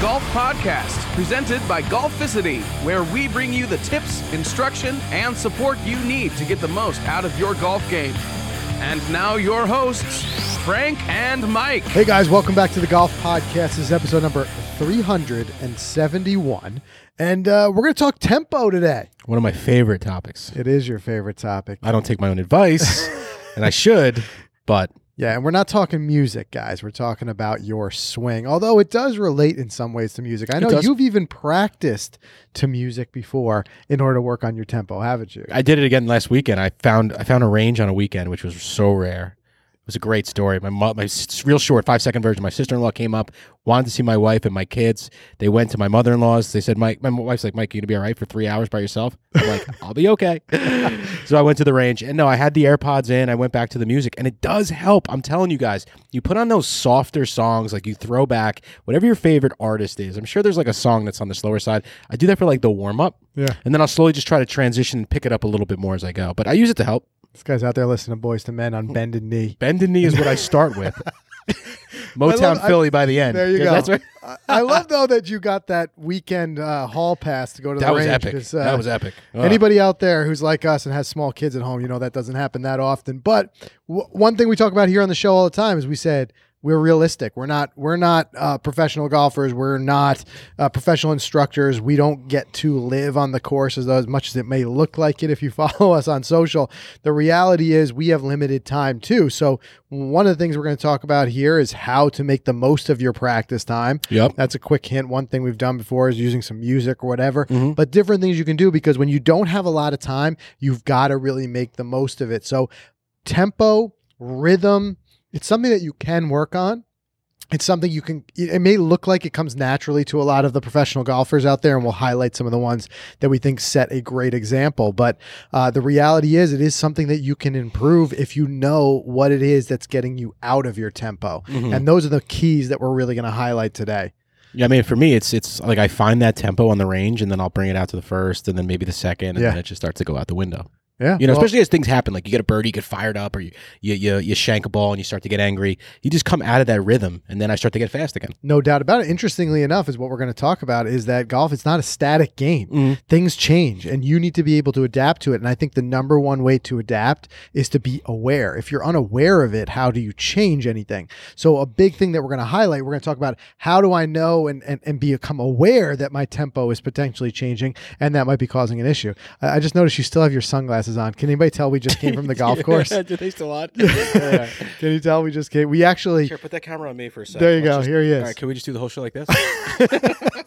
Golf Podcast, presented by Golficity, where we bring you the tips, instruction, and support you need to get the most out of your golf game. And now, your hosts, Frank and Mike. Hey guys, welcome back to the Golf Podcast. This is episode number 371. And uh, we're going to talk tempo today. One of my favorite topics. It is your favorite topic. I don't take my own advice, and I should, but Yeah, and we're not talking music, guys. We're talking about your swing, although it does relate in some ways to music. I know you've even practiced to music before in order to work on your tempo, haven't you? I did it again last weekend. I found I found a range on a weekend, which was so rare. It was a great story. My mo- my real short five second version. My sister in law came up, wanted to see my wife and my kids. They went to my mother in law's. They said, "Mike, my wife's like, Mike, you gonna be all right for three hours by yourself?" I'm like, "I'll be okay." so I went to the range, and no, I had the AirPods in. I went back to the music, and it does help. I'm telling you guys, you put on those softer songs, like you throw back whatever your favorite artist is. I'm sure there's like a song that's on the slower side. I do that for like the warm up. Yeah. And then I'll slowly just try to transition and pick it up a little bit more as I go. But I use it to help. This guy's out there listening to Boyz II Men on Bended Knee. Bend knee is what I start with. Motown love- I- Philly by the end. There you go. That's right. I- I love, though, that you got that weekend uh, hall pass to go to That the was range. epic. uh, that was epic. Anybody out there who's like us and has small kids at home, you know that doesn't happen that often. But w- one thing we talk about here on the show all the time is we said we're realistic. We're not we're not uh, professional golfers. We're not uh, professional instructors. We don't get to live on the course as though as much as it may look like it if you follow us on social. The reality is we have limited time too. So one of the things we're going to talk about here is how to make the most of your practice time. Yep. That's a quick hint. One thing we've done before is using some music or whatever, Mhm. but different things you can do because when you don't have a lot of time, you've got to really make the most of it. So, tempo, rhythm, it's something that you can work on. It's something you can, it may look like it comes naturally to a lot of the professional golfers out there, and we'll highlight some of the ones that we think set a great example. But uh, the reality is, it is something that you can improve if you know what it is that's getting you out of your tempo. Mhm. And those are the keys that we're really going to highlight today. Yeah, I mean, for me, it's it's like I find that tempo on the range, and then I'll bring it out to the first, and then maybe the second, and Yeah. then it just starts to go out the window. Yeah. You know, Well- especially as things happen, like you get a birdie, you get fired up, or you you you, you shank a ball and you start to get angry. You just come out of that rhythm, and then I start to get fast again. No doubt about it. Interestingly enough, is what we're going to talk about is that golf it's not a static game. Mhm. Things change and you need to be able to adapt to it. And I think the number one way to adapt is to be aware. If you're unaware of it, how do you change anything? So a big thing that we're going to highlight, we're going to talk about how do I know and, and, and become aware that my tempo is potentially changing and that might be causing an issue. I, I just noticed you still have your sunglasses on. Can anybody tell we just came from the golf course? Do they still on? Can you tell we just came? We actually, Here, put that camera on me for a second. there you Let's go. just- Here he is. All right, can we just do the whole show like this?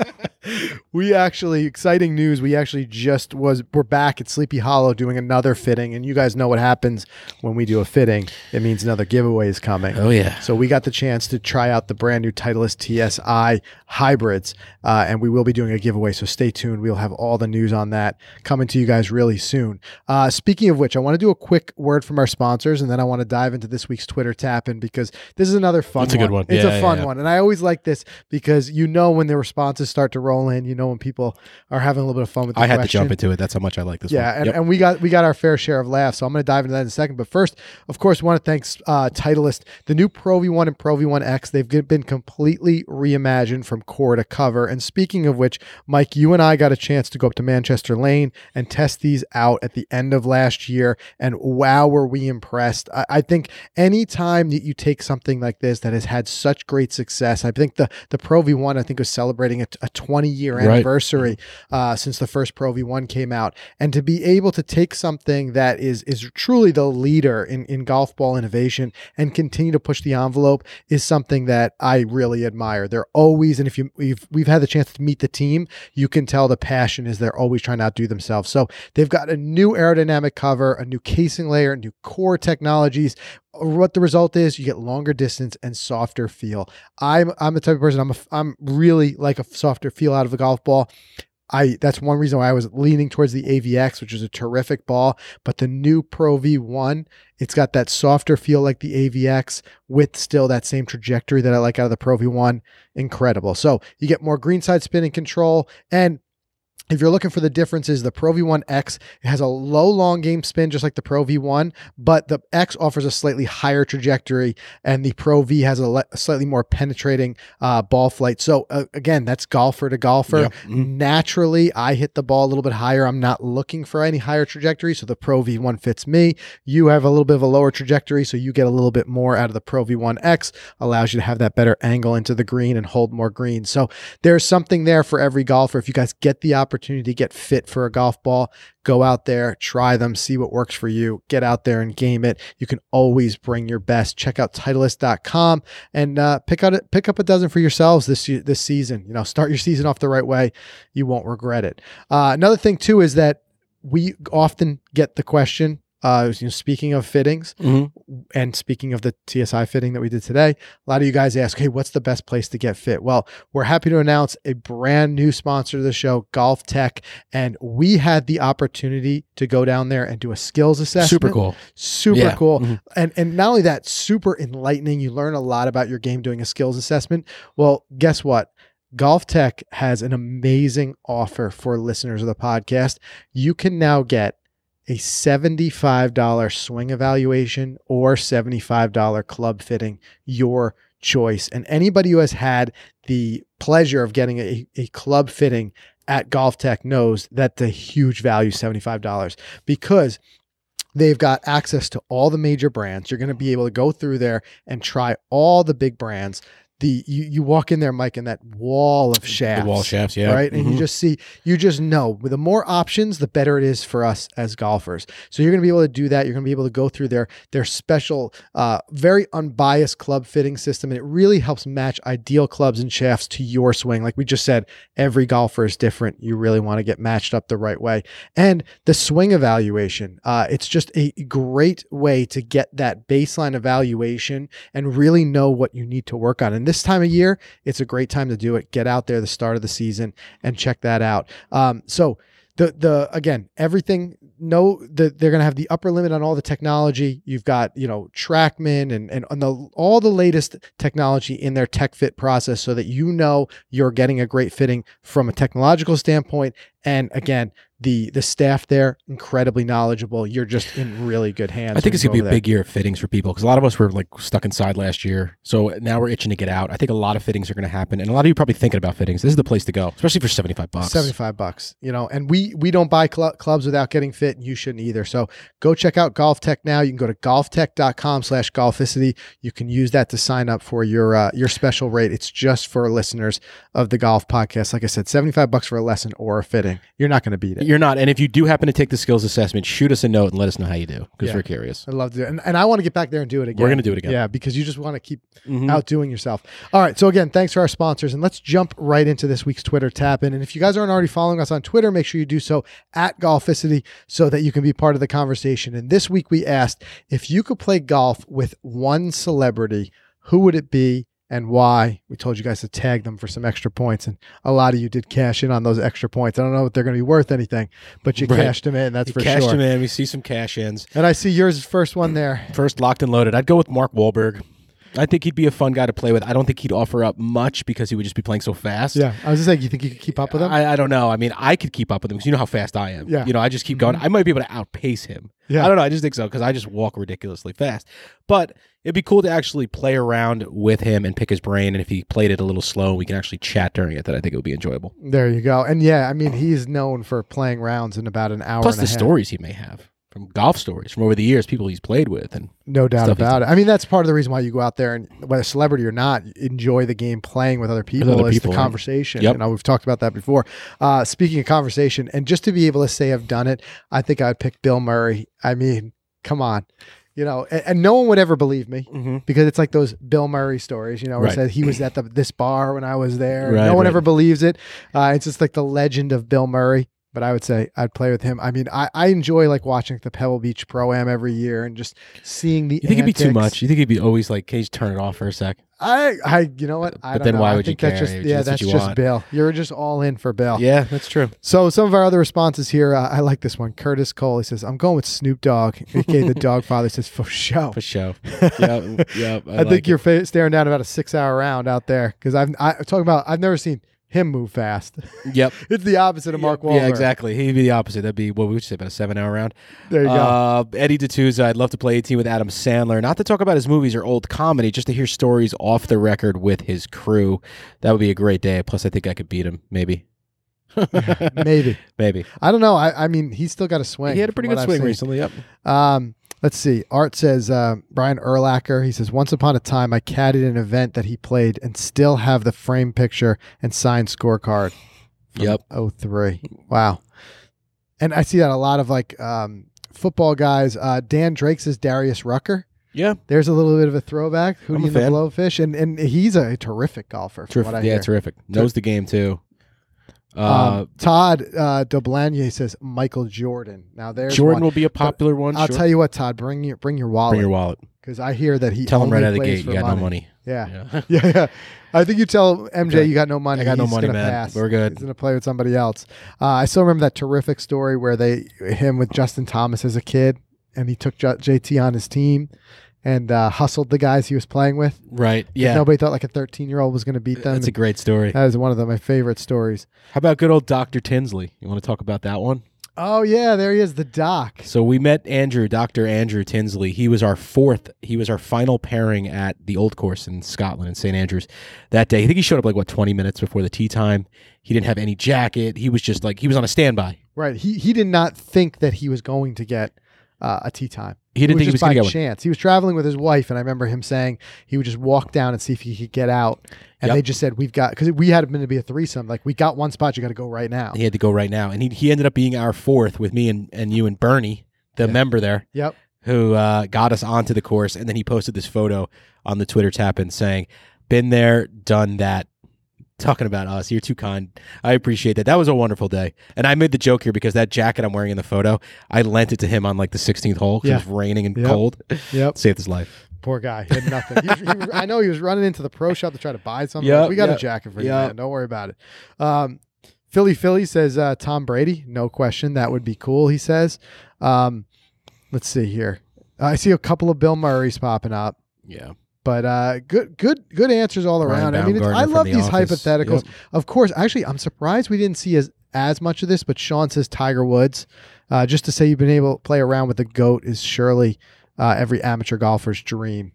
we actually exciting news we actually just was we're back at sleepy hollow doing another fitting and you guys know what happens when we do a fitting it means another giveaway is coming oh yeah. so we got the chance to try out the brand new Titleist TSI hybrids, uh, and we will be doing a giveaway. So stay tuned. We'll have all the news on that coming to you guys really soon. Uh, speaking of which, I want to do a quick word from our sponsors, and then I want to dive into this week's Twitter tap in because this is another fun It's a good one. It's Yeah, a yeah, fun yeah. one, and I always like this because you know when the responses start to roll in, you know when people are having a little bit of fun with. The I had to jump into it. That's how much I like this Yeah, one. and, Yep. and we got we got our fair share of laughs. So I'm going to dive into that in a second. But first, of course, want to thank uh, Titleist, the new Pro V1 and Pro V1 X. They've been completely reimagined from core to cover. And speaking of which, Mike, you and I got a chance to go up to Manchester Lane and test these out at the end of last year. And wow, were we impressed! I, I think anytime that you take something like this that has had such great success, I think the the Pro V1 I think was celebrating a, a 20 year Right. anniversary uh, since the first Pro V1 came out, and to be able to take something that is is truly the leader in in golf ball innovation and continue to push the envelope is something that I really admire. They're always, and if you we've we've had the chance to meet the team, you can tell the passion is they're always trying to outdo themselves. So they've got a new aerodynamic cover, a new casing layer, new core technologies. What the result is, you get longer distance and softer feel. I'm I'm the type of person I'm a, I'm really like a softer feel out of the golf ball. I that's one reason why I was leaning towards the AVX, which is a terrific ball. But the new Pro V1, it's got that softer feel like the AVX with still that same trajectory that I like out of the Pro V1. Incredible. So you get more greenside spin and control and if you're looking for the differences, the Pro V1 X it has a low long game spin, just like the Pro V1, but the X offers a slightly higher trajectory, and the Pro V has a, le- a slightly more penetrating uh, ball flight. So uh, again, that's golfer to golfer. Yep. Mhm. Naturally, I hit the ball a little bit higher. I'm not looking for any higher trajectory, so the Pro V1 fits me. You have a little bit of a lower trajectory, so you get a little bit more out of the Pro V1 X. Allows you to have that better angle into the green and hold more green. So there's something there for every golfer. If you guys get the opportunity to get fit for a golf ball, go out there, try them, see what works for you. Get out there and game it. You can always bring your best. Check out Titleist.com and uh, pick out a, pick up a dozen for yourselves this this season. You know, start your season off the right way. You won't regret it. Uh, another thing too is that we often get the question. Uh, you know, speaking of fittings, Mhm. and speaking of the TSI fitting that we did today, a lot of you guys ask, hey, what's the best place to get fit? Well, we're happy to announce a brand new sponsor of the show, GolfTEC. And we had the opportunity to go down there and do a skills assessment. Super cool. Super Yeah. cool. Mhm. And and not only that, super enlightening. You learn a lot about your game doing a skills assessment. Well, guess what? GolfTEC has an amazing offer for listeners of the podcast. You can now get a $75 swing evaluation or $75 club fitting, your choice. And anybody who has had the pleasure of getting a, a club fitting at GolfTEC knows that the huge value, $75, because they've got access to all the major brands. You're going to be able to go through there and try all the big brands. The you, you walk in there, Mike, and that wall of shafts The wall shafts, yeah. right? And you Mhm. just see, you just know, with the more options, the better it is for us as golfers. So you're going to be able to do that. You're going to be able to go through their their special, uh, very unbiased club fitting system, and it really helps match ideal clubs and shafts to your swing. Like we just said, every golfer is different. You really want to get matched up the right way. And the swing evaluation, uh, it's just a great way to get that baseline evaluation and really know what you need to work on. And this time of year, it's a great time to do it. Get out there the start of the season and check that out. Um, so the the again everything no the, they're going to have the upper limit on all the technology. You've got you know trackman and and on the all the latest technology in their tech fit process so that you know you're getting a great fitting from a technological standpoint. And again the the staff there incredibly knowledgeable. You're just in really good hands I think it's gonna be a big year of fittings for people because a lot of us were like stuck inside last year, so now we're itching to get out. I think a lot of fittings are gonna happen, and a lot of you probably thinking about fittings. This is the place to go, especially for seventy five bucks. 75 bucks you know and we we don't buy cl- clubs without getting fit and you shouldn't either so go check out GolfTEC now you can go to golftec.com slash golficity you can use that to sign up for your uh, your special rate it's just for listeners of the golf podcast like i said 75 bucks for a lesson or a fitting you're not going to beat it You're not, and if you do happen to take the skills assessment, shoot us a note and let us know how you do because Yeah. we're curious. i love to do it and, and i want to get back there and do it again We're gonna do it again. yeah because you just want to keep Mhm. outdoing yourself. All right. So again, thanks for our sponsors, and let's jump right into this week's Twitter tap in. And if you guys aren't already following us on Twitter, make sure you do so at Golficity so that you can be part of the conversation. And this week we asked if you could play golf with one celebrity, who would it be? And why? We told you guys to tag them for some extra points, and a lot of you did cash in on those extra points. I don't know if they're going to be worth anything, but you Right. cashed them in. That's You for cashed sure. them in. We see some cash ins. And I see yours first one there. First, locked and loaded. I'd go with Mark Wahlberg. I think he'd be a fun guy to play with. I don't think he'd offer up much because he would just be playing so fast. Yeah, I was just saying, you think you could keep up with him? I, I don't know. I mean, I could keep up with him because you know how fast I am. Yeah. You know, I just keep going. Mm-hmm. I might be able to outpace him. Yeah. I don't know. I just think so because I just walk ridiculously fast. But it'd be cool to actually play around with him and pick his brain. And if he played it a little slow, we can actually chat during it. That I think it would be enjoyable. There you go. And yeah, I mean, he's known for playing rounds in about an hour Plus and the a half. stories he may have from golf stories from over the years, people he's played with, and No doubt about it. I mean, that's part of the reason why you go out there and, whether celebrity or not, enjoy the game playing with other people. other is people, the right. conversation. Yep. You know, we've talked about that before. Uh, speaking of conversation, and just to be able to say I've done it, I think I'd pick Bill Murray. I mean, come on. You know, and, and no one would ever believe me mm-hmm. because it's like those Bill Murray stories, you know, where Right. it said he was at the this bar when I was there. Right, no one right. ever believes it. Uh, it's just like the legend of Bill Murray. But I would say I'd play with him. I mean, I, I enjoy like watching the Pebble Beach Pro Am every year and just seeing the. you think it'd be too much? You think it'd be always like, can you turn it off for a sec? I, I, you know what? I But don't then know. why I would you think that's care? Just, yeah, what that's just want. Bill. You're just all in for Bill. Yeah, that's true. So some of our other responses here, uh, I like this one. Curtis Cole. He says, "I'm going with Snoop Dogg, aka the Dog Father." Says, "For show." For show. yep, yep. I, think you're fa- staring down about a six-hour round out there because I've I, talking about. I've never seen him move fast. Yep. it's the opposite of Mark Wahlberg. Yeah, exactly. He'd be the opposite. That'd be what we would say about a seven hour round. There you go. Uh, Eddie D'Attuza, I'd love to play 18 with Adam Sandler. Not to talk about his movies or old comedy, just to hear stories off the record with his crew. That would be a great day. Plus, I think I could beat him, maybe. Maybe. Maybe. I don't know. I, I mean, he's still got a swing. He had a pretty good swing recently. Yep. Um, let's see. Art says uh, Brian Urlacher. He says, "Once upon a time, I caddied an event that he played, and still have the frame picture and signed scorecard." Yep. 03. Wow. And I see that a lot of like um, football guys. Uh, Dan Drake says Darius Rucker. Yeah. There's a little bit of a throwback. Hootie and the. Blowfish, and and he's a terrific golfer. Terrific. Yeah, hear. terrific. Knows the game, too. Uh, um, Todd uh, Doblanier says Michael Jordan. Now there's Jordan one. will be a popular one. I'll sure. tell you what, Todd, bring your bring your wallet Bring your wallet. because I hear that he Tell him right out of the gate you got money. no money. Yeah. Yeah. yeah, yeah. I think you tell MJ Okay. you got no money. I got no money, gonna man. Pass. We're good. He's gonna play with somebody else. Uh, I still remember that terrific story where they him with Justin Thomas as a kid, and he took J- JT on his team and uh, hustled the guys he was playing with. right. Yeah. Nobody thought like a 13 year old was gonna beat them. That's a great story. that is one of the, my favorite stories. How about good old Dr. Tinsley? You want to talk about that one? Oh yeah, there he is, the doc. So we met Andrew, Dr. Andrew Tinsley. He was our fourth, he was our final pairing at the Old Course in Scotland in St. Andrews that day. I think he showed up like what 20 minutes before the tee time. He didn't have any jacket. He was just like he was on a standby. Right. He he did not think that he was going to get uh, a tee time. He didn't it think he was was just by going to get one. chance. He was traveling with his wife, and I remember him saying he would just walk down and see if he could get out. And Yep. they just said, "We've got," because we had been to be a threesome. Like we got one spot, you got to go right now. He had to go right now, and he he ended up being our fourth with me and, and you and Bernie, the Yeah. member there, Yep. who uh, got us onto the course. And then he posted this photo on the Twitter tap and saying, "Been there, done that." Talking about us, you're too kind. I appreciate that. That was a wonderful day, and I made the joke here because that jacket I'm wearing in the photo, I lent it to him on like the 16th hole because Yeah. it was raining and Yep. cold. Yep. Saved his life. Poor guy. He had nothing. He he I know he was running into the pro shop to try to buy something. Yep, we got yep, a jacket for you, man. Don't worry about it. Um, Philly Philly says uh, Tom Brady. No question. That would be cool. He says. Um, let's see here. I see a couple of Bill Murray's popping up. Yeah, But uh, good, good, good answers all around. I mean, it's, I love The these Office. hypotheticals. Yep. Of course, actually, I'm surprised we didn't see as as much of this. But Sean says Tiger Woods. Uh, just to say you've been able to play around with the goat is surely uh, every amateur golfer's dream,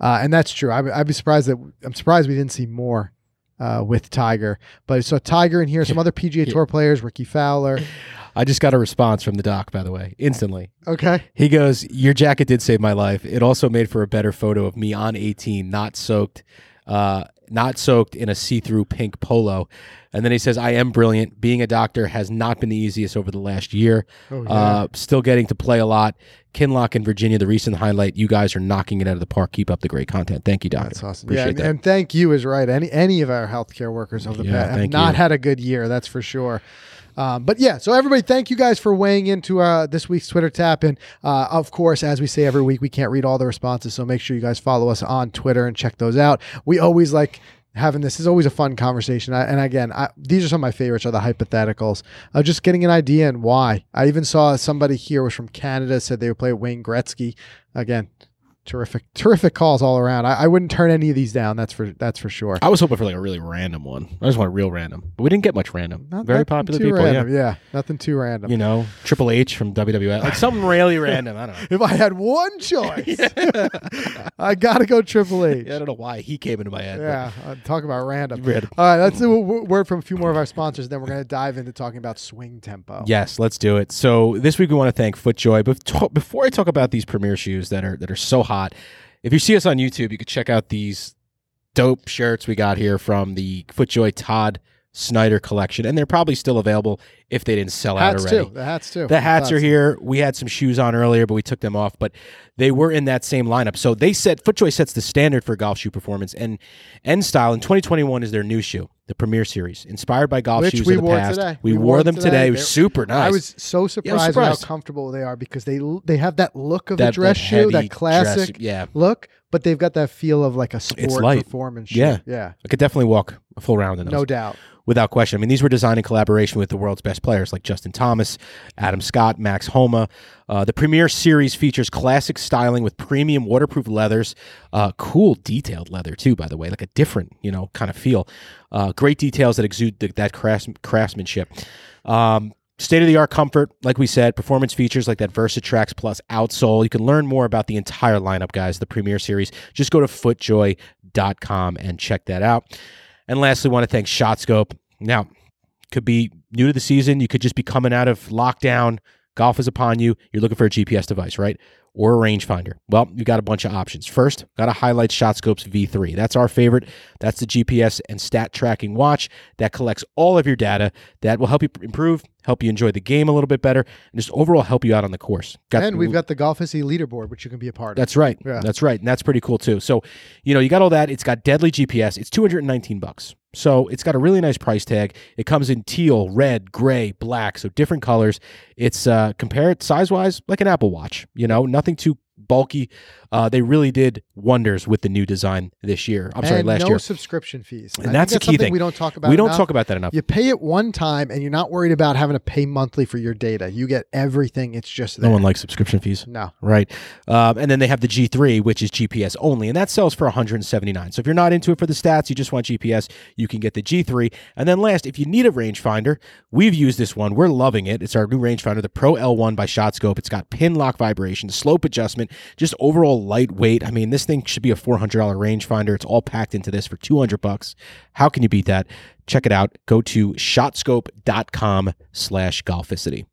uh, and that's true. I, I'd be surprised that I'm surprised we didn't see more. Uh, with Tiger, but so Tiger in here, some other PGA. Tour players, Rickie Fowler. I just got a response from the doc, by the way, instantly. Okay, He goes, Your jacket did save my life. It also made for a better photo of me on 18, not soaked, uh, not soaked in a see-through pink polo. And then he says, I am brilliant. Being a doctor has not been the easiest over the last year. oh, yeah. Uh, still getting to play a lot. Kinloch in Virginia, the recent highlight. You guys are knocking it out of the park. Keep up the great content. Thank you, Doctor. That's awesome. Appreciate yeah, and, that. and thank you is right. Any any of our healthcare workers over the Yeah, past have not you. had a good year. That's for sure. Um, but yeah, so everybody, thank you guys for weighing into uh, this week's Twitter tap. And uh, of course, as we say every week, we can't read all the responses, so make sure you guys follow us on Twitter and check those out. We always like having this. Is always a fun conversation. I, and again, I, these are some of my favorites are the hypotheticals. Uh, just getting an idea and why. I even saw somebody here was from Canada said they would play Wayne Gretzky. Again, terrific, terrific calls all around. I, I wouldn't turn any of these down. That's for that's for sure. I was hoping for like a really random one. I just want a real random, but we didn't get much random. Not- Very popular people. Random. Yeah. Yeah, nothing too random. You know, Triple H from WWF, like something really random. I don't know. If I had one choice, I gotta go Triple H. Yeah, I don't know why he came into my head. Yeah, uh, talk about random. Random. All right, let's do a w- word from a few more of our sponsors. Then we're going to dive into talking about swing tempo. Yes, let's do it. So this week we want to thank FootJoy. But before I talk about these premier shoes that are that are so hot, if you see us on YouTube, you could check out these dope shirts we got here from the FootJoy Todd Snyder collection, and they're probably still available if they didn't sell hats out already. too. The hats too. The hats are here. We had some shoes on earlier, but we took them off. But they were in that same lineup. So they said FootJoy sets the standard for golf shoe performance and and style. And 2021 is their new shoe, the Premier Series, inspired by golf Which shoes we of the wore past. today. We, We wore, wore them today. today. It was super nice. I was so surprised at how surprised. comfortable they are because they they have that look of that a dress that shoe, that classic dress- yeah, look, but they've got that feel of like a sport performance shoe. Yeah. yeah, I could definitely walk a full round in those. no doubt. without question. I mean, these were designed in collaboration with the world's best players like Justin Thomas, Adam Scott, Max Homa. Uh, the Premier Series features classic styling with premium waterproof leathers, uh, cool detailed leather too, by the way, like a different, you know, kind of feel. Uh, great details that exude th- that crafts- craftsmanship. Um, State of the art comfort, like we said, performance features like that Versatrax Plus outsole. You can learn more about the entire lineup, guys, the Premier Series. Just go to footjoy.com and check that out. And lastly, want to thank ShotScope. Now, could be new to the season. You could just be coming out of lockdown. Golf is upon you. You're looking for a GPS device, right? Or a rangefinder. Well, you got a bunch of options. First, got to highlight ShotScope's V3. That's our favorite. That's the GPS and stat tracking watch that collects all of your data that will help you improve, help you enjoy the game a little bit better, and just overall help you out on the course. Got and we've got the Golficity leaderboard, which you can be a part of. that's right. Yeah. That's right. And that's pretty cool too. So, you know, you got all that. It's got deadly GPS. It's 219 bucks. So it's got a really nice price tag. It comes in teal, red, gray, black, so different colors. It's uh compare it size wise like an Apple Watch, you know, nothing too bulky. Uh, they really did wonders with the new design this year. I'm sorry, and last no year. subscription fees. And I think that's the key thing. We don't talk about. We don't enough. talk about that enough. You pay it one time, and you're not worried about having to pay monthly for your data. You get everything. It's just there. No one likes subscription fees. No. Right. Um, and then they have the G3, which is GPS only, and that sells for 179. So if you're not into it for the stats, you just want GPS, you can get the G3. And then last, if you need a rangefinder, we've used this one. We're loving it. It's our new rangefinder, the Pro L1 by ShotScope. It's got pin lock vibration, slope adjustment, just overall lightweight. I mean, this thing should be a $400 rangefinder. It's all packed into this for 200 bucks. How can you beat that? Check it out. Go to shotscope.com slash golficity.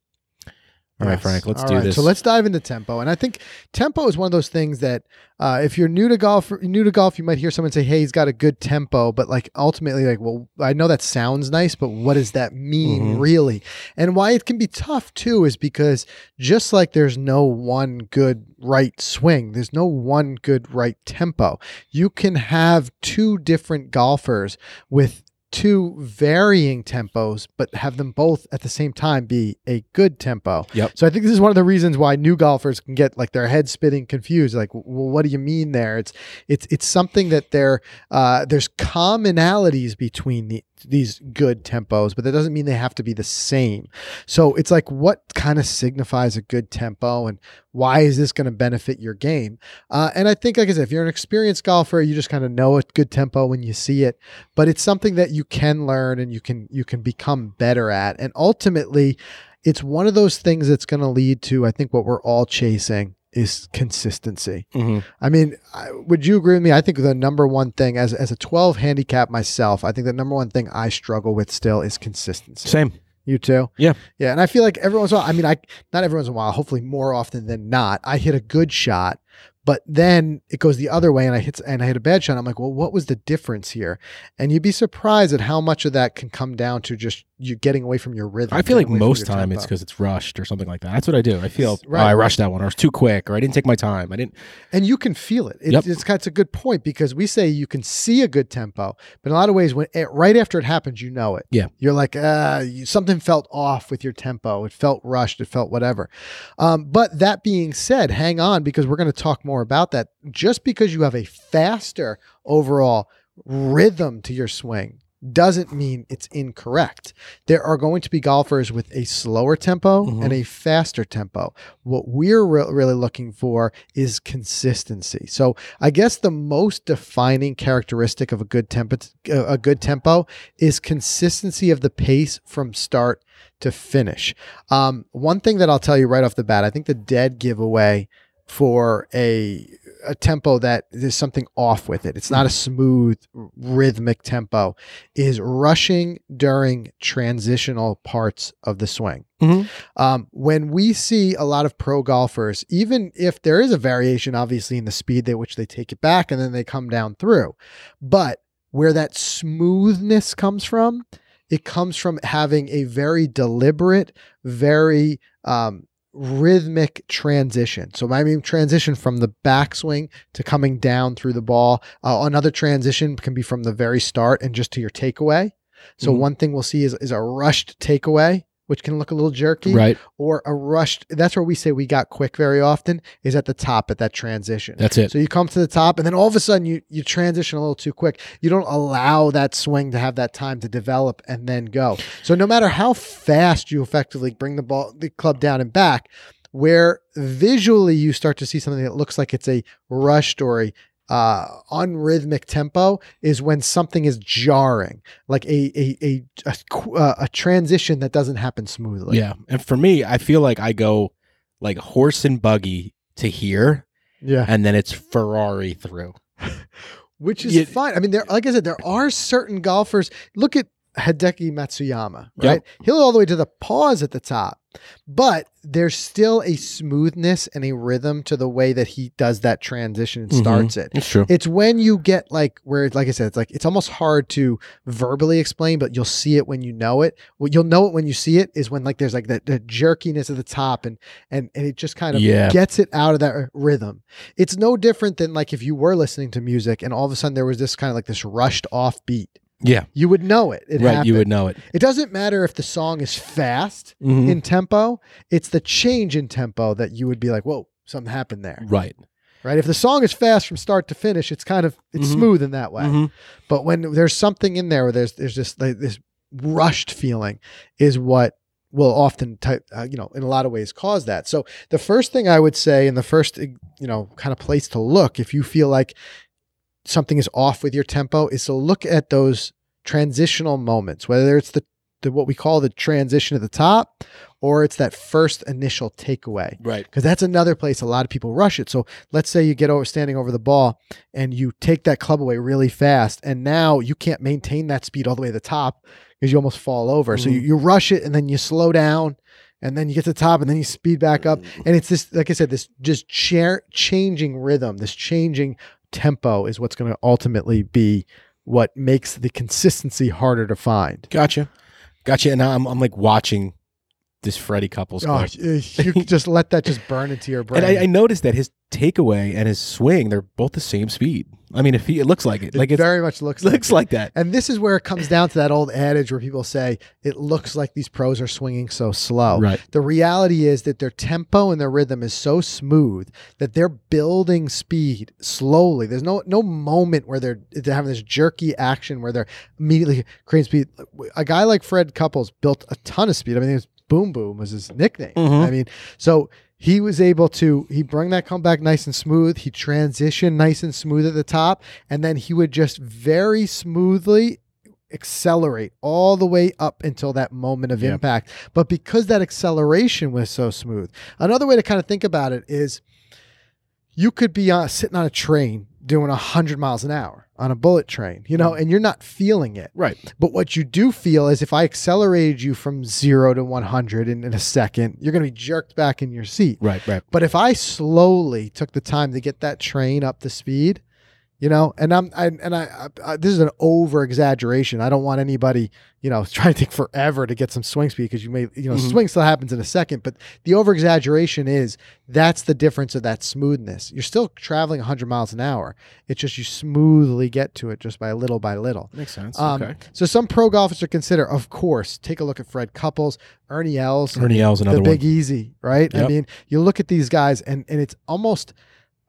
All right, Yes. Frank, let's All do right, this. So let's dive into tempo. And I think tempo is one of those things that uh, if you're new to golf, new to golf, you might hear someone say, "Hey, he's got a good tempo," but like ultimately, like, well, I know that sounds nice, but what does that mean Mhm. really? And why it can be tough too is because just like there's no one good right swing, there's no one good right tempo. You can have two different golfers with two varying tempos, but have them both at the same time be a good tempo. Yep. So I think this is one of the reasons why new golfers can get like their head spinning confused. Like, well, what do you mean there? It's it's it's something that there uh, there's commonalities between the, these good tempos, but that doesn't mean they have to be the same. So it's like what kind of signifies a good tempo, and why is this going to benefit your game? Uh, and I think, like I said, if you're an experienced golfer, you just kind of know a good tempo when you see it. But it's something that you can learn and you can you can become better at. And ultimately, it's one of those things that's going to lead to I think what we're all chasing is consistency. Mhm. I mean, I- would you agree with me? I think the number one thing as as a 12 handicap myself, I think the number one thing I struggle with still is consistency. Same. You too? Yeah. Yeah. And I feel like every once in a while, I mean, I not every once in a while, hopefully more often than not, I hit a good shot, but then it goes the other way and I hit and I hit a bad shot. I'm like, well, what was the difference here? And you'd be surprised at how much of that can come down to just you getting away from your rhythm. I feel like getting away from most time it's because it's rushed or something like that. That's what I do. I feel Right, oh, I rushed that one, or it's too quick, or I didn't take my time. I didn't. and you can feel it. it Yep. It's it's a good point because we say you can see a good tempo, but in a lot of ways, when it, right after it happens, you know it. Yeah. you're like, uh, you, something felt off with your tempo. It felt rushed. It felt whatever. Um, but that being said, hang on because we're going to talk more about that. Just because you have a faster overall rhythm to your swing doesn't mean it's incorrect. There are going to be golfers with a slower tempo Mhm. and a faster tempo. What we're re- really looking for is consistency. So, I guess the most defining characteristic of a good tempo a good tempo is consistency of the pace from start to finish. Um, one thing that I'll tell you right off the bat, I think the dead giveaway for a a tempo that there's something off with it. It's not a smooth rhythmic tempo is rushing during transitional parts of the swing. Mhm. Um, when we see a lot of pro golfers, even if there is a variation, obviously, in the speed at which they take it back and then they come down through, but where that smoothness comes from, it comes from having a very deliberate, very um, rhythmic transition. So I mean transition from the backswing to coming down through the ball. Uh, another transition can be from the very start and just to your takeaway. So Mhm. one thing we'll see is is a rushed takeaway, which can look a little jerky, Right. or a rushed. That's where we say we got quick very often is at the top at that transition. That's it. So you come to the top, and then all of a sudden you you transition a little too quick. You don't allow that swing to have that time to develop and then go. So no matter how fast you effectively bring the ball, the club down and back, where visually you start to see something that looks like it's a rushed or a uh, unrhythmic tempo is when something is jarring, like a a a a, uh, a transition that doesn't happen smoothly. Yeah. And for me, I feel like I go like horse and buggy to here, yeah, and then it's Ferrari through. which is fine. I mean, there, like I said, there are certain golfers. Look at Hideki Matsuyama, right? Yep. He'll all the way to the pause at the top, but there's still a smoothness and a rhythm to the way that he does that transition and Mhm. starts it. It's true. It's when you get like where, like I said, it's like it's almost hard to verbally explain, but you'll see it when you know it. What you'll know it when you see it is when like there's like that, that jerkiness at the top, and and and it just kind of Yeah. gets it out of that rhythm. It's no different than like if you were listening to music and all of a sudden there was this kind of like this rushed off beat. Yeah. You would know it. It right. happened. You would know it. It doesn't matter if the song is fast Mhm. in tempo. It's the change in tempo that you would be like, "Whoa, something happened there." right. right? If the song is fast from start to finish, it's kind of it's Mhm. smooth in that way. Mhm. But when there's something in there where there's there's just like this rushed feeling, is what will often type uh, you know in a lot of ways cause that. So the first thing I would say, and the first you know kind of place to look if you feel like something is off with your tempo, is to look at those transitional moments, whether it's the the what we call the transition at the top, or it's that first initial takeaway Right. because that's another place a lot of people rush it. So let's say you get over standing over the ball and you take that club away really fast, and now you can't maintain that speed all the way to the top because you almost fall over. So you, Mhm. you rush it and then you slow down. And then you get to the top, and then you speed back up, and it's this, like I said, this just chair changing rhythm, this changing tempo is what's going to ultimately be what makes the consistency harder to find. Gotcha. Gotcha. And now I'm, I'm like watching this Freddie Couples Oh, clip. you can just let that just burn into your brain. And I, I noticed that his takeaway and his swing, they're both the same speed. I mean, if he, it looks like it. it like it very much looks like looks it. like that. And this is where it comes down to that old adage where people say it looks like these pros are swinging so slow. Right. The reality is that their tempo and their rhythm is so smooth that they're building speed slowly. There's no no moment where they're they're having this jerky action where they're immediately creating speed. A guy like Fred Couples built a ton of speed. I mean, it was Boom Boom was his nickname. Mhm. I mean, so he was able to he bring that comeback nice and smooth. He transitioned nice and smooth at the top, and then he would just very smoothly accelerate all the way up until that moment of Yep. impact. But because that acceleration was so smooth, another way to kind of think about it is you could be uh, sitting on a train doing 100 miles an hour on a bullet train, you know, mm. and you're not feeling it. Right. But what you do feel is if I accelerated you from zero to 100 in, in a second, you're going to be jerked back in your seat. Right. Right. But if I slowly took the time to get that train up to speed, you know, and I'm I, and I, I, this is an over exaggeration. I don't want anybody, you know, trying to take forever to get some swing speed because you may, you know, Mhm. swing still happens in a second. But the over exaggeration is that's the difference of that smoothness. You're still traveling 100 miles an hour. It's just you smoothly get to it just by little by little. Makes sense. Um, okay. So some pro golfers to consider, of course, take a look at Fred Couples, Ernie Els, Ernie Els, another the one. Big Easy, right? I mean, you look at these guys, and and it's almost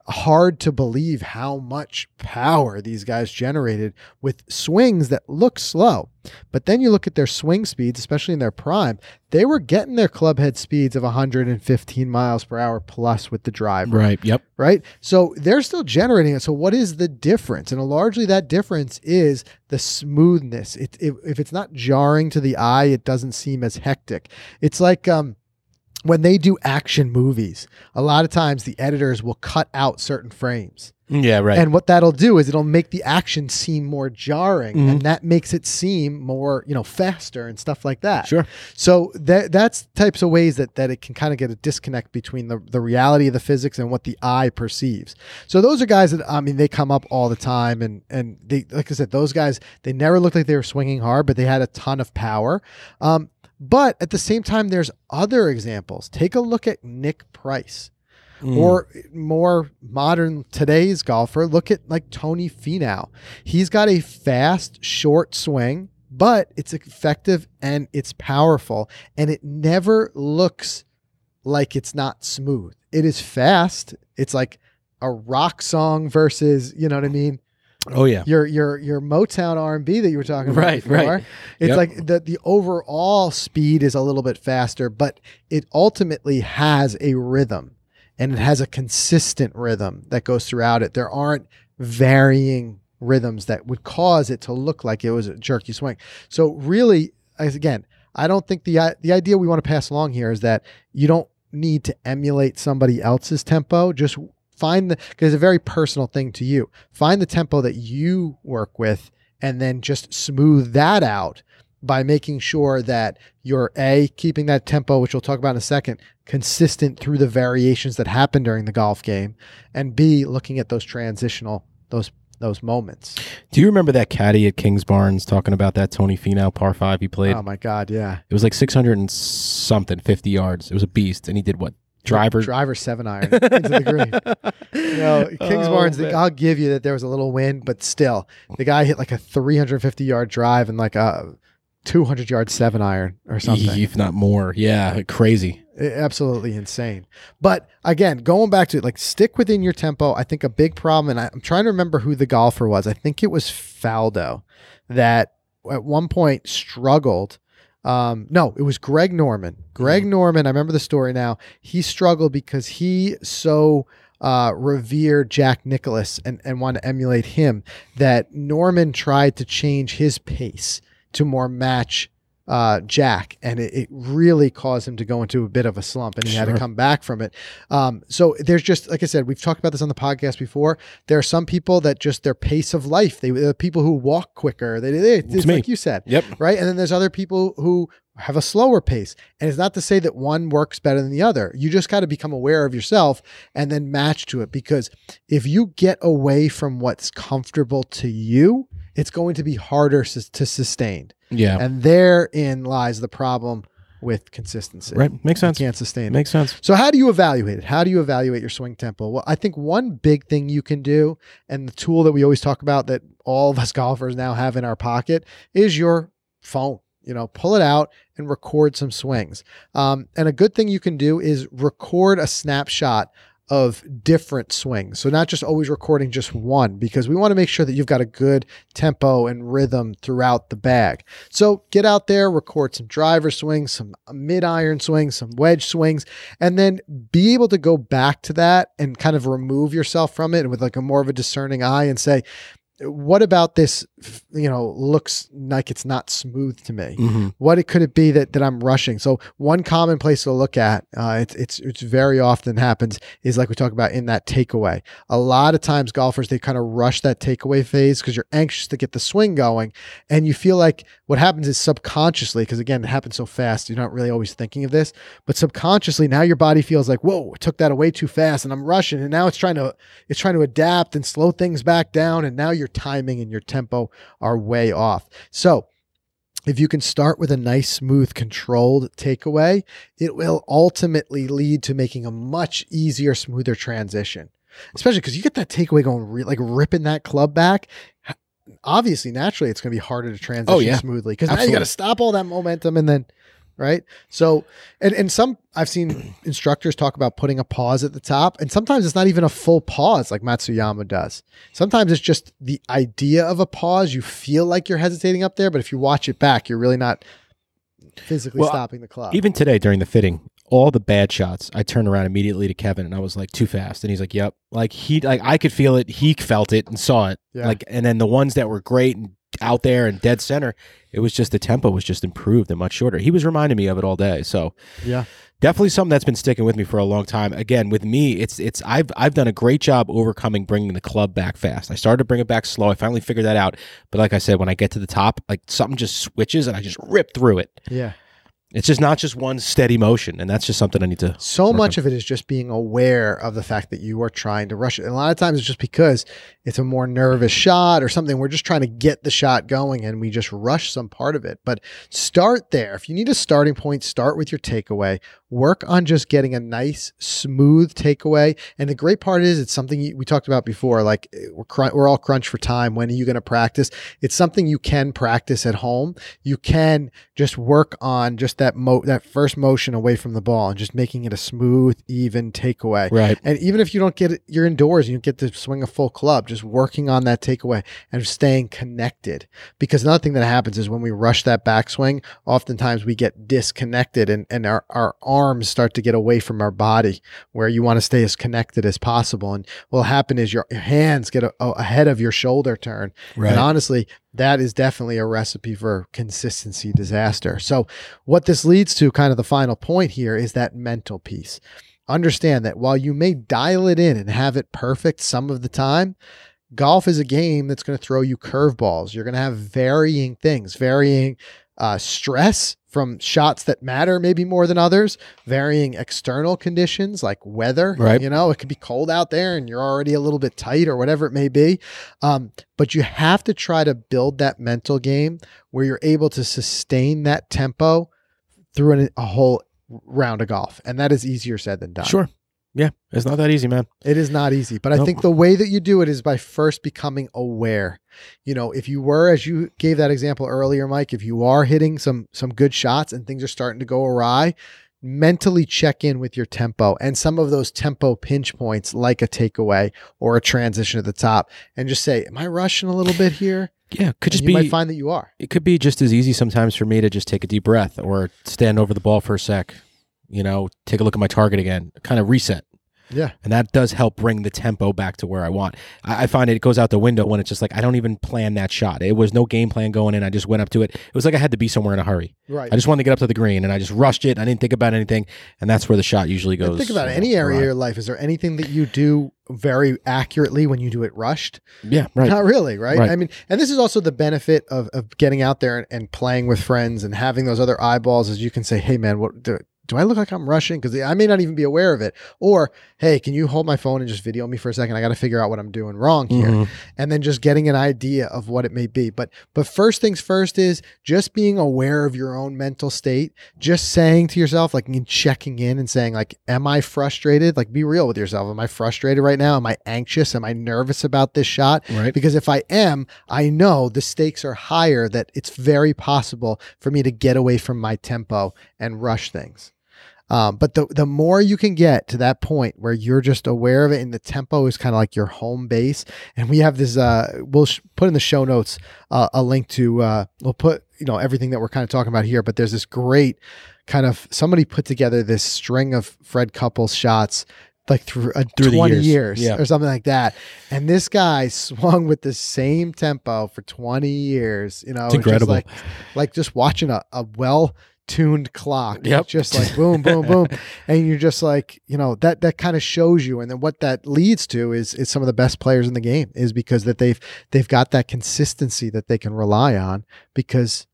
hard to believe how much power these guys generated with swings that look slow. But then you look at their swing speeds, especially in their prime, they were getting their club head speeds of 115 miles per hour plus with the driver Right. Yep. right? So they're still generating it. So what is the difference? And largely that difference is the smoothness. It, if, if it's not jarring to the eye, it doesn't seem as hectic. It's like um, when they do action movies, a lot of times the editors will cut out certain frames. Yeah. Right. And what that'll do is it'll make the action seem more jarring Mhm. and that makes it seem more, you know, faster and stuff like that. sure. So that that's types of ways that that it can kind of get a disconnect between the the reality of the physics and what the eye perceives. So those are guys that I mean they come up all the time and and they like I said those guys they never looked like they were swinging hard but they had a ton of power. Um, but at the same time there's other examples. Take a look at Nick Price Mm. or more modern today's golfer, look at like Tony Finau. He's got a fast, short swing, but it's effective and it's powerful, and it never looks like it's not smooth. It is fast. It's like a rock song versus, you know what I mean? Oh yeah. Your your your Motown R and B that you were talking about Right, before. right. It's Yep. like the the overall speed is a little bit faster, but it ultimately has a rhythm and it has a consistent rhythm that goes throughout it. There aren't varying rhythms that would cause it to look like it was a jerky swing. So really, again, I don't think the the idea we want to pass along here is that you don't need to emulate somebody else's tempo. Just find the because it's a very personal thing to you. Find the tempo that you work with, and then just smooth that out by making sure that you're a keeping that tempo, which we'll talk about in a second, consistent through the variations that happen during the golf game, and b looking at those transitional those those moments. Do you remember that caddy at Kingsbarns talking about that Tony Finau par five he played? Oh my God, yeah. It was like 600 and something, 50 yards. It was a beast. And he did what? Driver? driver seven iron into the green. You know, Kings Oh, Barnes. I'll give you that there was a little wind, but still, the guy hit like a 350 yard drive and like a 200 yard seven iron or something. If not more. Yeah. Crazy. Absolutely insane. But again, going back to it, like stick within your tempo. I think a big problem, and I, I'm trying to remember who the golfer was. I think it was Faldo that at one point struggled. Um, no, it was Greg Norman. Greg Norman, I remember the story now. He struggled because he so uh, revered Jack Nicklaus and, and wanted to emulate him that Norman tried to change his pace to more match uh, Jack, and it, it really caused him to go into a bit of a slump, and he had to come back from it. Um, so there's just like I said, we've talked about this on the podcast before. There are some people that just their pace of life. They the people who walk quicker. They, they it's, me. like you said, Yep. right? And then there's other people who have a slower pace. And it's not to say that one works better than the other. You just got to become aware of yourself and then match to it. Because if you get away from what's comfortable to you, it's going to be harder sus- to sustain. Yeah. And therein lies the problem with consistency. right. Makes You sense. can't sustain it. Makes sense. So how do you evaluate it? How do you evaluate your swing tempo? Well, I think one big thing you can do, and the tool that we always talk about that all of us golfers now have in our pocket is your phone. You know, pull it out and record some swings. Um, and a good thing you can do is record a snapshot of different swings. So not just always recording just one, because we want to make sure that you've got a good tempo and rhythm throughout the bag. So get out there, record some driver swings, some uh, mid iron swings, some wedge swings, and then be able to go back to that and kind of remove yourself from it with like a more of a discerning eye and say, what about this, you know, looks like it's not smooth to me? hmm what it could it be that that I'm rushing? So one common place to look at, uh, it's it's it's very often happens is like we talk about in that takeaway. A lot of times golfers they kind of rush that takeaway phase because you're anxious to get the swing going, and you feel like what happens is subconsciously because again it happens so fast you're not really always thinking of this, but subconsciously now your body feels like whoa I took that away too fast and I'm rushing and now it's trying to it's trying to adapt and slow things back down and now your timing and your tempo are way off. So if you can start with a nice, smooth, controlled takeaway, it will ultimately lead to making a much easier, smoother transition. Especially because you get that takeaway going, re- like ripping that club back. Obviously, naturally, it's going to be harder to transition Oh, yeah. smoothly because now you got to stop all that momentum and then, right? So, and and some I've seen instructors talk about putting a pause at the top, and sometimes it's not even a full pause like Matsuyama does. Sometimes it's just the idea of a pause. You feel like you're hesitating up there, but if you watch it back, you're really not physically Well, stopping the club. Even today during the fitting, all the bad shots, I turned around immediately to Kevin and I was like, too fast. And he's like, yep. Like he, like I could feel it. He felt it and saw it. Yeah. Like, and then the ones that were great and out there and dead center, it was just the tempo was just improved and much shorter. He was reminding me of it all day. So yeah, definitely something that's been sticking with me for a long time. Again, with me, it's it's I've I've done a great job overcoming bringing the club back fast. I started to bring it back slow. I finally figured that out. But like I said, when I get to the top, like something just switches and I just rip through it. yeah. It's just not just one steady motion, and that's just something I need to. So much on. of it is just being aware of the fact that you are trying to rush it. And a lot of times it's just because it's a more nervous shot or something. We're just trying to get the shot going and we just rush some part of it. But start there. If you need a starting point, start with your takeaway. Work on just getting a nice, smooth takeaway. And the great part is, it's something we talked about before. Like eh, we're, cr- we're all crunched for time. When are you going to practice? It's something you can practice at home. You can just work on just that that mo that first motion away from the ball and just making it a smooth, even takeaway. Right. And even if you don't get it, you're indoors, you get to swing a full club, just working on that takeaway and staying connected. Because another thing that happens is when we rush that backswing, oftentimes we get disconnected and, and our, our arms start to get away from our body where you want to stay as connected as possible. And what'll happen is your, your hands get a, a- ahead of your shoulder turn. Right. And honestly, that is definitely a recipe for consistency disaster. So, what this leads to, kind of the final point here, is that mental piece. Understand that while you may dial it in and have it perfect some of the time, golf is a game that's going to throw you curveballs. You're going to have varying things, varying uh, stress from shots that matter maybe more than others, varying external conditions like weather. Right. You know, it could be cold out there and you're already a little bit tight or whatever it may be. Um, but you have to try to build that mental game where you're able to sustain that tempo through an, a whole round of golf. And that is easier said than done. Sure. Yeah. It's not that easy, man. It is not easy, but I think the way that you do it is by first becoming aware. You know, if you were, as you gave that example earlier, Mike, if you are hitting some some good shots and things are starting to go awry, mentally check in with your tempo and some of those tempo pinch points, like a takeaway or a transition at the top, and just say, "Am I rushing a little bit here?" Yeah. Could And just you be You might find that you are. it could be just as easy sometimes for me to just take a deep breath or stand over the ball for a sec, you know, take a look at my target again, kind of reset. Yeah. And that does help bring the tempo back to where I want. I, I find it goes out the window when it's just like I don't even plan that shot. It was no game plan going in. I just went up to it. It was like I had to be somewhere in a hurry. Right. I just wanted to get up to the green and I just rushed it. I didn't think about anything. And that's where the shot usually And goes. think about uh, any area of your life. Is there anything that you do very accurately when you do it rushed? Yeah, right. Not really, right? Right. I mean, and this is also the benefit of, of getting out there and, and playing with friends and having those other eyeballs is you can say, hey, man, what do, do I look like I'm rushing? Because I may not even be aware of it. Or, hey, can you hold my phone and just video me for a second? I got to figure out what I'm doing wrong here. Mhm. And then just getting an idea of what it may be. But but first things first is just being aware of your own mental state. Just saying to yourself, like and checking in and saying, like, am I frustrated? Like be real with yourself. Am I frustrated right now? Am I anxious? Am I nervous about this shot? Right. Because if I am, I know the stakes are higher that it's very possible for me to get away from my tempo and rush things. Um, but the the more you can get to that point where you're just aware of it and the tempo is kind of like your home base, and we have this. Uh, we'll sh- put in the show notes uh, a link to. Uh, we'll put you know everything that we're kind of talking about here, but there's this great kind of somebody put together this string of Fred Couples shots like through, uh, Through 20 years. years Yeah. or something like that. And this guy swung with the same tempo for 20 years. You know, It's incredible. like, like just watching a, a well tuned clock. Yep. Just like boom, boom, boom. And you're just like, you know, that that kind of shows you. And then what that leads to is is some of the best players in the game is because that they've they've got that consistency that they can rely on because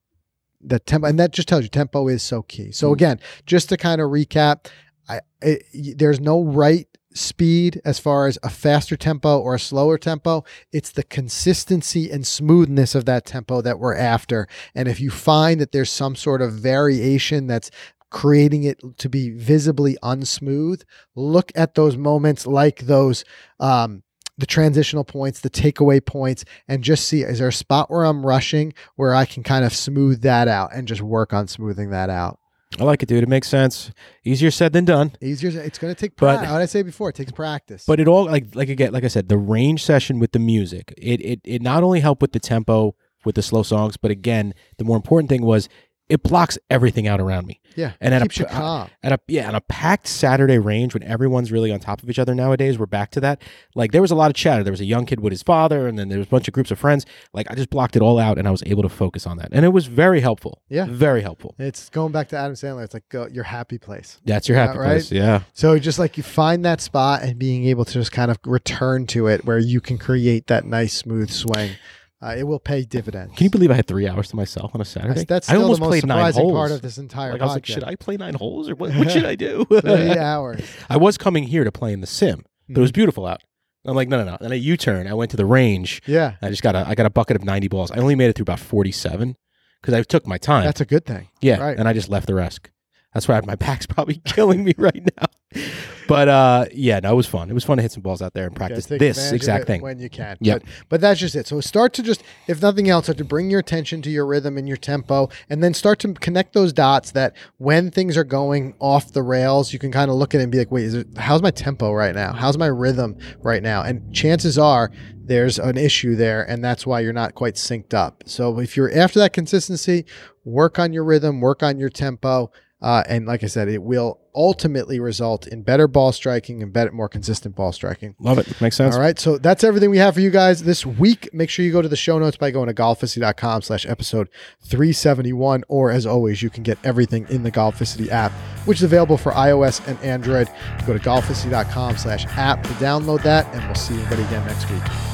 the tempo and that just tells you tempo is so key. So Mm. again, just to kind of recap, I it, there's no right speed as far as a faster tempo or a slower tempo. It's the consistency and smoothness of that tempo that we're after. And if you find that there's some sort of variation that's creating it to be visibly unsmooth, look at those moments like those um the transitional points, the takeaway points, and just see is there a spot where I'm rushing where I can kind of smooth that out and just work on smoothing that out. I like it, dude. It makes sense. Easier said than done. Easier. It's going to take But- practice. What I say before, it takes practice. But it all like like again, like I said, the range session with the music. It it it not only helped with the tempo with the slow songs, but again, the more important thing was it blocks everything out around me. yeah, and at a keeps you p- uh, calm. At a yeah, on a packed Saturday range when everyone's really on top of each other nowadays, we're back to that. Like there was a lot of chatter. There was a young kid with his father, and then there was a bunch of groups of friends. Like I just blocked it all out, and I was able to focus on that, and it was very helpful. Yeah. very helpful. It's going back to Adam Sandler. It's like go, your happy place. That's your happy right? place. Yeah, So just like you find that spot and being able to just kind of return to it where you can create that nice smooth swing, uh, it will pay dividends. can you believe I had three hours to myself on a Saturday? That's, that's I almost the most played nine surprising holes. part of this entire like I was like, should I play nine holes or what? What should I do? Three hours. I was coming here to play in the sim, but it was beautiful out. I'm like, no, no, no. Then a U-turn. I went to the range. Yeah, I just got a I got a bucket of 90 balls. I only made it through about 47 because I took my time. that's a good thing. yeah, right. and I just left the rest. That's why my back's probably killing me right now. But uh, yeah, no, it was fun. It was fun to hit some balls out there and practice take this exact thing. when you can. Yep. But, but that's just it. So start to just, if nothing else, start to bring your attention to your rhythm and your tempo, and then start to connect those dots. That when things are going off the rails, you can kind of look at it and be like, wait, is it, how's my tempo right now? How's my rhythm right now? And chances are there's an issue there, and that's why you're not quite synced up. So if you're after that consistency, work on your rhythm, work on your tempo. Uh, and like I said, it will ultimately result in better ball striking and better, more consistent ball striking. Love it. Makes sense. All right. So that's everything we have for you guys this week. Make sure you go to the show notes by going to golficity.com slash episode 371. Or as always, you can get everything in the Golficity app, which is available for iOS and Android. Go to golficity.com slash app to download that, and we'll see everybody again next week.